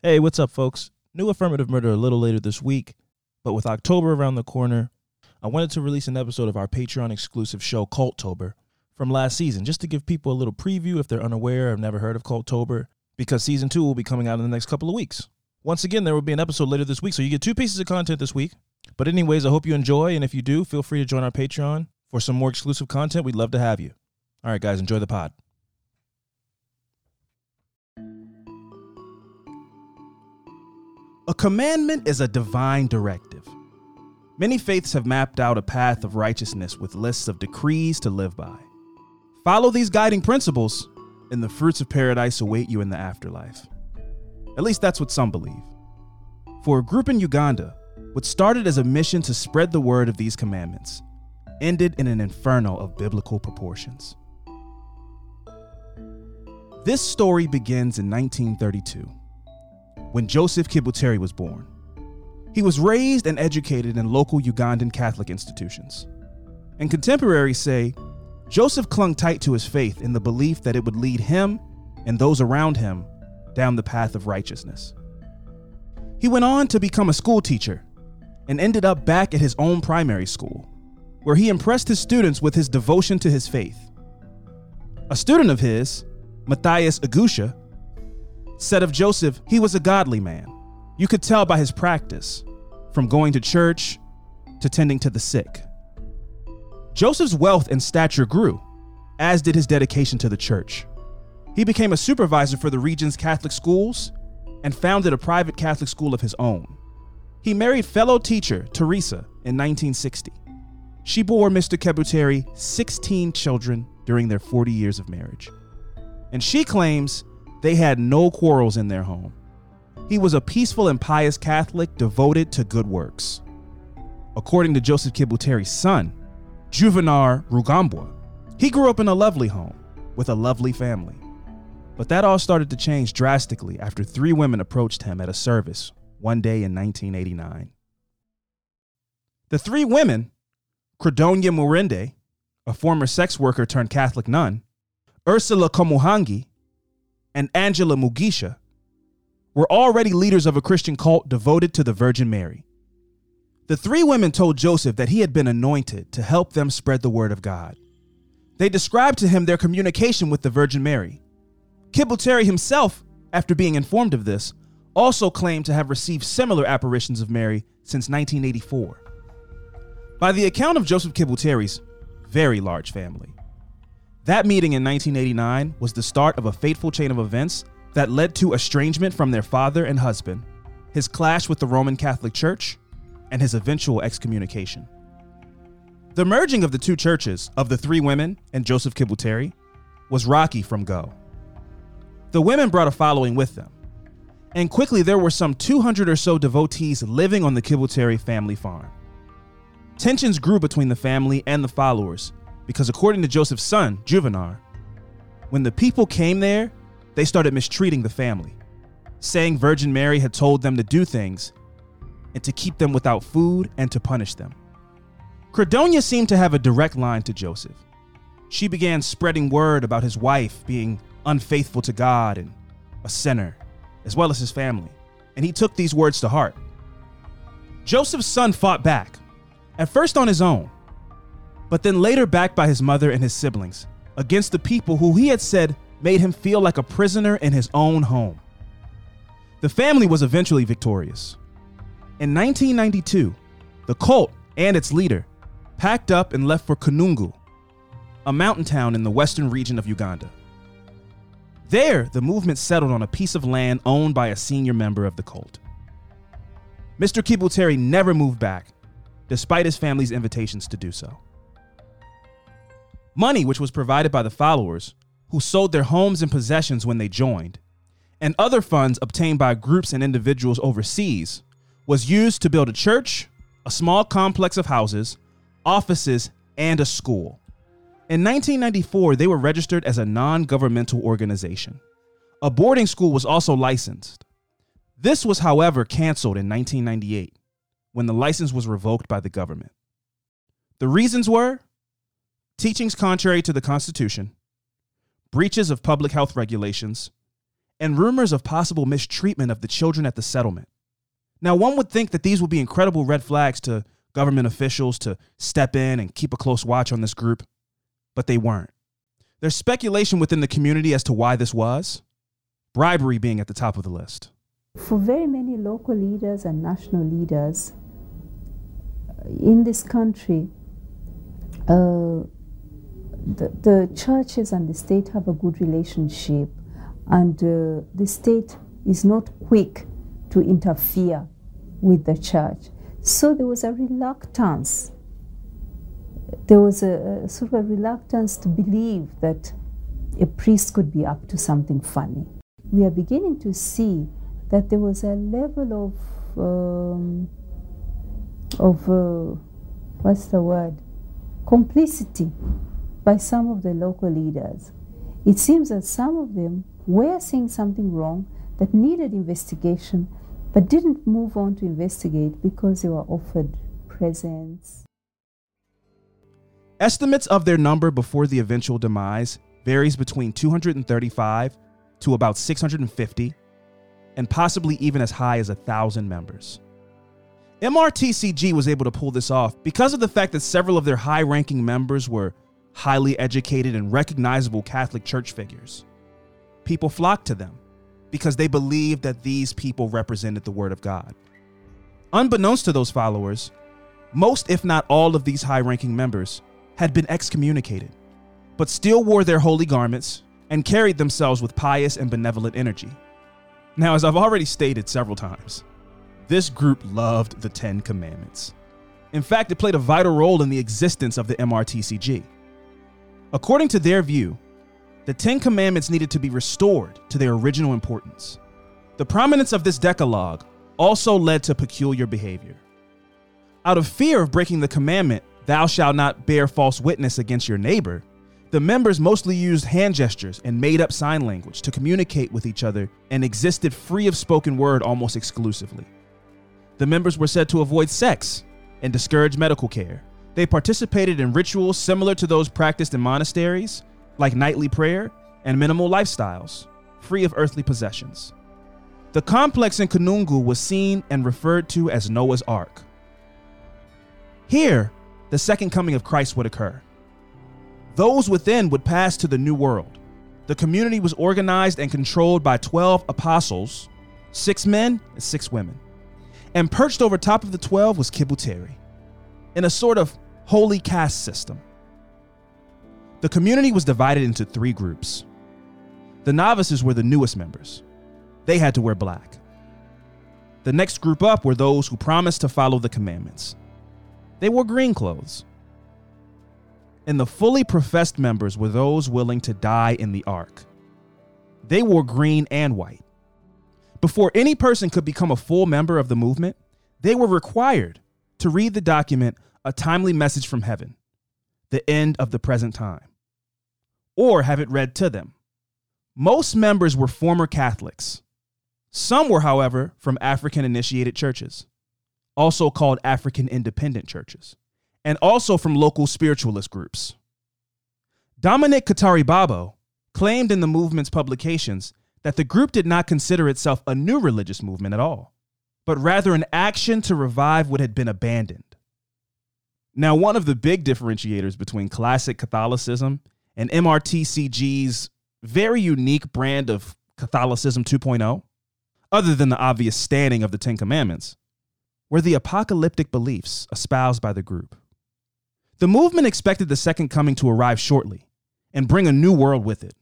Hey, what's up, folks? New affirmative murder a little later this week, but with October around the corner, I wanted to release an episode of our Patreon exclusive show, Culttober, from last season, just to give people a little preview if they're unaware or have never heard of Culttober, because season two will be coming out in the next couple of weeks. Once again, there will be an episode later this week, so you get two pieces of content this week. But, anyways, I hope you enjoy, and if you do, feel free to join our Patreon for some more exclusive content. We'd love to have you. All right, guys, enjoy the pod. A commandment is a divine directive. Many faiths have mapped out a path of righteousness with lists of decrees to live by. Follow these guiding principles, and the fruits of paradise await you in the afterlife. At least that's what some believe. For a group in Uganda, what started as a mission to spread the word of these commandments ended in an inferno of biblical proportions. This story begins in 1932 when Joseph Kibwetere was born. He was raised and educated in local Ugandan Catholic institutions. And contemporaries say Joseph clung tight to his faith in the belief that it would lead him and those around him down the path of righteousness. He went on to become a school teacher and ended up back at his own primary school, where he impressed his students with his devotion to his faith. A student of his, Matthias Agusha, said of Joseph, he was a godly man. You could tell by his practice, from going to church to tending to the sick. Joseph's wealth and stature grew, as did his dedication to the church. He became a supervisor for the region's Catholic schools and founded a private Catholic school of his own. He married fellow teacher Teresa in 1960. She bore Mr. Kibwetere 16 children during their 40 years of marriage. And she claims they had no quarrels in their home. He was a peaceful and pious Catholic devoted to good works. According to Joseph Kibwetere's son, Juvenal Rugambwa, he grew up in a lovely home with a lovely family. But that all started to change drastically after three women approached him at a service one day in 1989. The three women, Credonia Mwerinde, a former sex worker turned Catholic nun, Ursula Komuhangi, and Angela Mugisha were already leaders of a Christian cult devoted to the Virgin Mary. The three women told Joseph that he had been anointed to help them spread the word of God. They described to him their communication with the Virgin Mary. Kibwetere himself, after being informed of this, also claimed to have received similar apparitions of Mary since 1984. By the account of Joseph Kibwetere's very large family, that meeting in 1989 was the start of a fateful chain of events that led to estrangement from their father and husband, his clash with the Roman Catholic Church, and his eventual excommunication. The merging of the two churches, of the three women and Joseph Kibwetere, was rocky from go. The women brought a following with them, and quickly there were some 200 or so devotees living on the Kibwetere family farm. Tensions grew between the family and the followers because according to Joseph's son, Juvenal, when the people came there, they started mistreating the family, saying Virgin Mary had told them to do things and to keep them without food and to punish them. Credonia seemed to have a direct line to Joseph. She began spreading word about his wife being unfaithful to God and a sinner, as well as his family, and he took these words to heart. Joseph's son fought back, at first on his own, but then later backed by his mother and his siblings against the people who he had said made him feel like a prisoner in his own home. The family was eventually victorious. In 1992, the cult and its leader packed up and left for Kanungu, a mountain town in the western region of Uganda. There, the movement settled on a piece of land owned by a senior member of the cult. Mr. Kibwetere never moved back, despite his family's invitations to do so. Money, which was provided by the followers, who sold their homes and possessions when they joined, and other funds obtained by groups and individuals overseas, was used to build a church, a small complex of houses, offices, and a school. In 1994, they were registered as a non governmental organization. A boarding school was also licensed. This was, however, canceled in 1998 when the license was revoked by the government. The reasons were teachings contrary to the Constitution, breaches of public health regulations, and rumors of possible mistreatment of the children at the settlement. Now, one would think that these would be incredible red flags to government officials to step in and keep a close watch on this group, but they weren't. There's speculation within the community as to why this was, bribery being at the top of the list. For very many local leaders and national leaders uh, in this country, uh, the, the churches and the state have a good relationship, and uh, the state is not quick to interfere with the church. So there was a reluctance. There was a, a sort of a reluctance to believe that a priest could be up to something funny. We are beginning to see that there was a level of um, of uh, what's the word complicity by some of the local leaders. It seems that some of them were seeing something wrong that needed investigation, but didn't move on to investigate because they were offered presents. Estimates of their number before the eventual demise varies between 235 to about 650 and possibly even as high as a thousand members. MRTCG was able to pull this off because of the fact that several of their high ranking members were highly educated and recognizable Catholic Church figures. People flocked to them because they believed that these people represented the Word of God. Unbeknownst to those followers, most, if not all, of these high ranking members had been excommunicated, but still wore their holy garments and carried themselves with pious and benevolent energy. Now, as I've already stated several times, this group loved the Ten Commandments. In fact, it played a vital role in the existence of the MRTCG. According to their view, the Ten Commandments needed to be restored to their original importance. The prominence of this Decalogue also led to peculiar behavior. Out of fear of breaking the commandment, thou shalt not bear false witness against your neighbor, the members mostly used hand gestures and made up sign language to communicate with each other and existed free of spoken word almost exclusively. The members were said to avoid sex and discourage medical care. They participated in rituals similar to those practiced in monasteries, like nightly prayer and minimal lifestyles, free of earthly possessions. The complex in Kanungu was seen and referred to as Noah's Ark. Here, the second coming of Christ would occur. Those within would pass to the new world. The community was organized and controlled by 12 apostles, six men and six women. And perched over top of the 12 was Kibwetere, in a sort of holy caste system. The community was divided into three groups. The novices were the newest members. They had to wear black. The next group up were those who promised to follow the commandments. They wore green clothes. And the fully professed members were those willing to die in the ark. They wore green and white. Before any person could become a full member of the movement, they were required to read the document A Timely Message from Heaven, the end of the present time, or have it read to them. Most members were former Catholics. Some were, however, from African initiated churches, also called African independent churches, and also from local spiritualist groups. Dominic Kataribabo claimed in the movement's publications that the group did not consider itself a new religious movement at all, but rather an action to revive what had been abandoned. Now, one of the big differentiators between classic Catholicism and MRTCG's very unique brand of Catholicism 2.0, other than the obvious standing of the Ten Commandments, were the apocalyptic beliefs espoused by the group. The movement expected the second coming to arrive shortly and bring a new world with it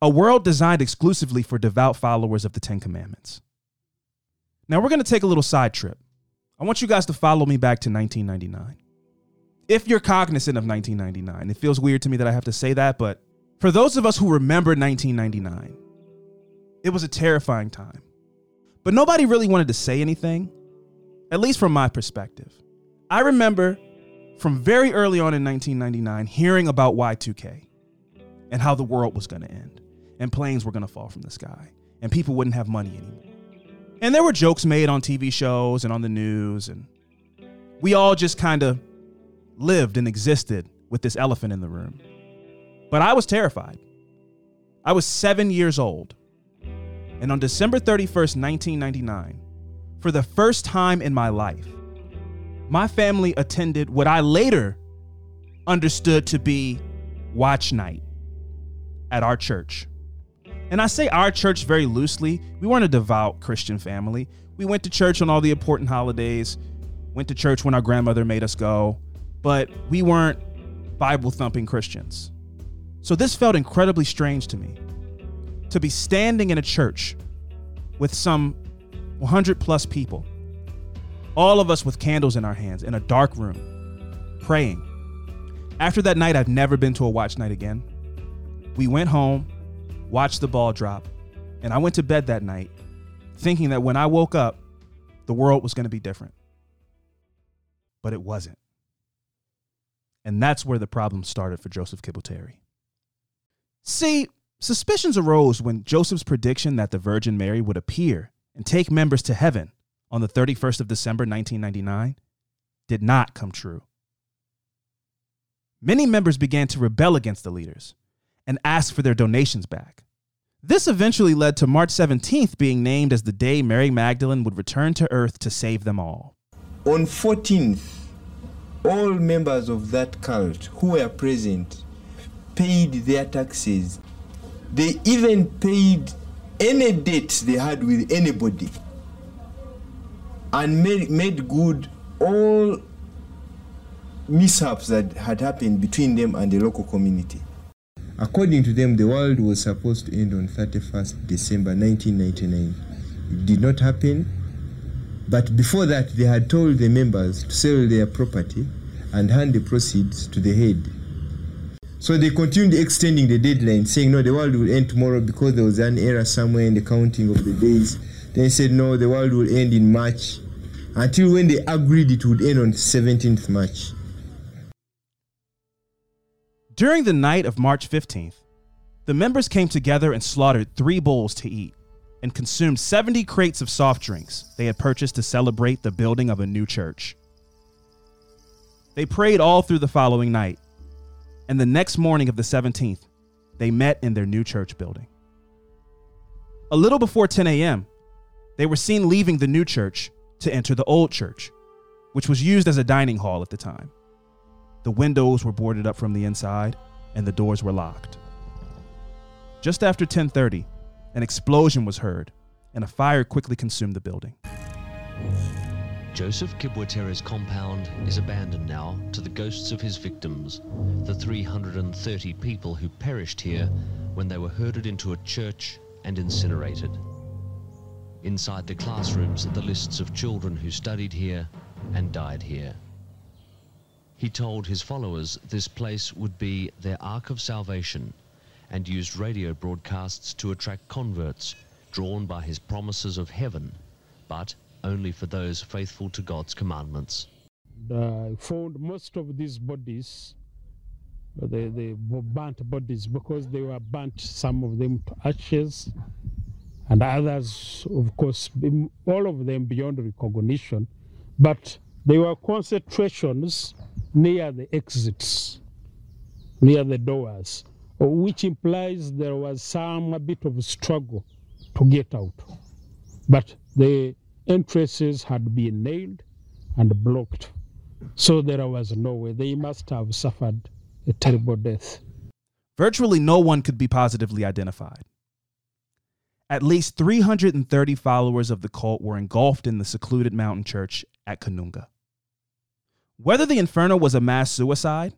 a world designed exclusively for devout followers of the Ten Commandments. Now, we're going to take a little side trip. I want you guys to follow me back to 1999. If you're cognizant of 1999, it feels weird to me that I have to say that, but for those of us who remember 1999, it was a terrifying time. But nobody really wanted to say anything, at least from my perspective. I remember from very early on in 1999 hearing about Y2K and how the world was going to end and planes were going to fall from the sky and people wouldn't have money anymore. And there were jokes made on TV shows and on the news, and we all just kind of lived and existed with this elephant in the room. But I was terrified. I was seven years old. And on December 31st, 1999, for the first time in my life, my family attended what I later understood to be watch night at our church. And I say our church very loosely. We weren't a devout Christian family. We went to church on all the important holidays, went to church when our grandmother made us go, but we weren't Bible thumping Christians. So this felt incredibly strange to me. To be standing in a church with some 100 plus people, all of us with candles in our hands in a dark room, praying. After that night, I've never been to a watch night again. We went home, watched the ball drop, and I went to bed that night thinking that when I woke up, the world was going to be different. But it wasn't. And that's where the problem started for Joseph Kibwetere. See, suspicions arose when Joseph's prediction that the Virgin Mary would appear and take members to heaven on the 31st of December 1999 did not come true. Many members began to rebel against the leaders and ask for their donations back. This eventually led to March 17th being named as the day Mary Magdalene would return to earth to save them all. On 14th, all members of that cult who were present paid their taxes. They even paid any debts they had with anybody and made, made good all mishaps that had happened between them and the local community. According to them, the world was supposed to end on 31st December 1999. It did not happen, but before that, they had told the members to sell their property and hand the proceeds to the head. So they continued extending the deadline, saying, No, the world will end tomorrow because there was an error somewhere in the counting of the days. Then they said, No, the world will end in March, until when they agreed it would end on 17th March. During the night of March 15th, the members came together and slaughtered three bulls to eat and consumed 70 crates of soft drinks they had purchased to celebrate the building of a new church. They prayed all through the following night, and the next morning of the 17th, they met in their new church building. A little before 10 a.m., they were seen leaving the new church to enter the old church, which was used as a dining hall at the time. The windows were boarded up from the inside and the doors were locked. Just after 10:30, an explosion was heard and a fire quickly consumed the building. Joseph Kibwetere's compound is abandoned now to the ghosts of his victims, the 330 people who perished here when they were herded into a church and incinerated. Inside the classrooms are the lists of children who studied here and died here. He told his followers this place would be their ark of salvation and used radio broadcasts to attract converts drawn by his promises of heaven, but only for those faithful to God's commandments. I found most of these bodies, uh, the, the burnt bodies, because they were burnt, some of them to ashes, and others, of course, all of them beyond recognition. But they were concentrations near the exits, near the doors, which implies there was some bit of struggle to get out. But the entrances had been nailed and blocked, so there was no way. They must have suffered a terrible death. Virtually no one could be positively identified. At least 330 followers of the cult were engulfed in the secluded mountain church at Kanungu. Whether the Inferno was a mass suicide,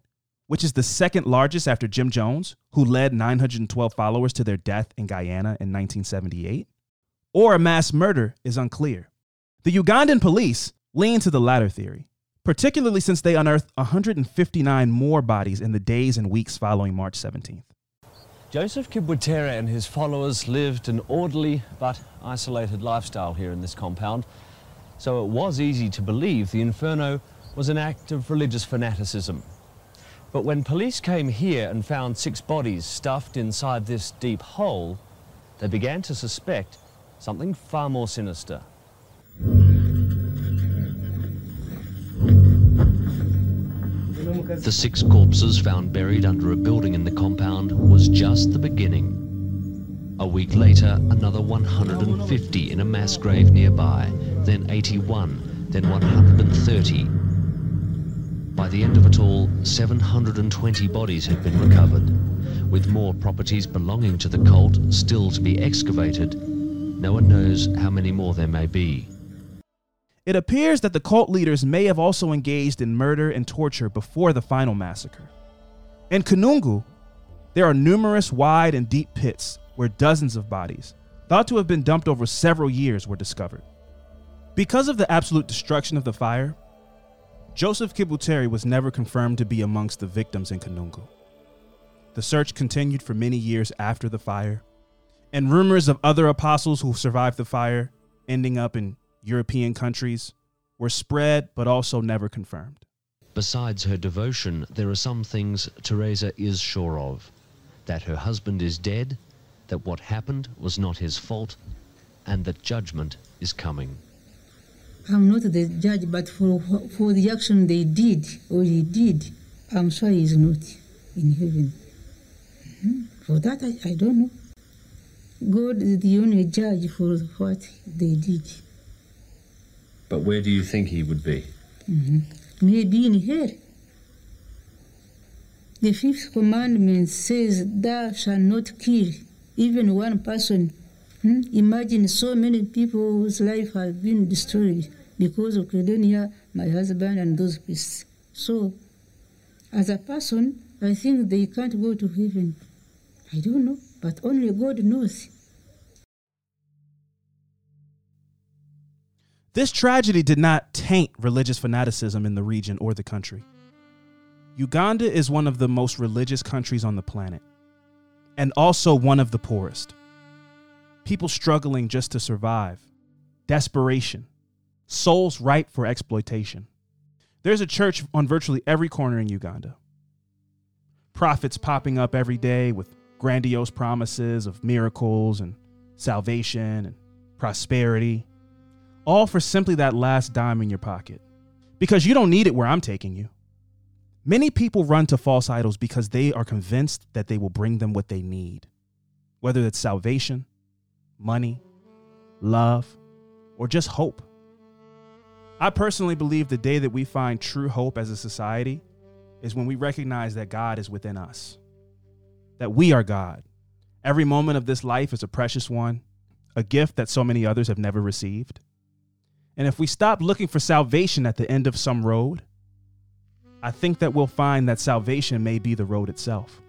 which is the second largest after Jim Jones, who led 912 followers to their death in Guyana in 1978, or a mass murder is unclear. The Ugandan police lean to the latter theory, particularly since they unearthed 159 more bodies in the days and weeks following March 17th. Joseph Kibwetere and his followers lived an orderly but isolated lifestyle here in this compound, so it was easy to believe the Inferno was an act of religious fanaticism. But when police came here and found six bodies stuffed inside this deep hole, they began to suspect something far more sinister. The six corpses found buried under a building in the compound was just the beginning. A week later, another 150 in a mass grave nearby, then 81, then 130. By the end of it all, 720 bodies had been recovered, with more properties belonging to the cult still to be excavated. No one knows how many more there may be. It appears that the cult leaders may have also engaged in murder and torture before the final massacre. In Kanungu, there are numerous wide and deep pits where dozens of bodies, thought to have been dumped over several years, were discovered. Because of the absolute destruction of the fire, Joseph Kibwetere was never confirmed to be amongst the victims in Kanungu. The search continued for many years after the fire, and rumors of other apostles who survived the fire ending up in European countries were spread but also never confirmed. Besides her devotion, there are some things Teresa is sure of that her husband is dead, that what happened was not his fault, and that judgment is coming. I'm not the judge, but for, for the action they did or he did, I'm sure he's not in heaven. Mhm. For that, I, I don't know. God is the only judge for what they did. But where do you think he would be? Maybe in hell. The fifth commandment says, Thou shalt not kill even one person. Hmm? Imagine so many people whose life has been destroyed because of Credonia, my husband, and those priests. So, as a person, I think they can't go to heaven. I don't know, but only God knows. This tragedy did not taint religious fanaticism in the region or the country. Uganda is one of the most religious countries on the planet, and also one of the poorest. People struggling just to survive, desperation, souls ripe for exploitation. There's a church on virtually every corner in Uganda. Prophets popping up every day with grandiose promises of miracles and salvation and prosperity all for simply that last dime in your pocket. Because you don't need it where I'm taking you. Many people run to false idols because they are convinced that they will bring them what they need, whether it's salvation, money, love, or just hope. I personally believe the day that we find true hope as a society is when we recognize that God is within us, that we are God. Every moment of this life is a precious one, a gift that so many others have never received. And if we stop looking for salvation at the end of some road, I think that we'll find that salvation may be the road itself.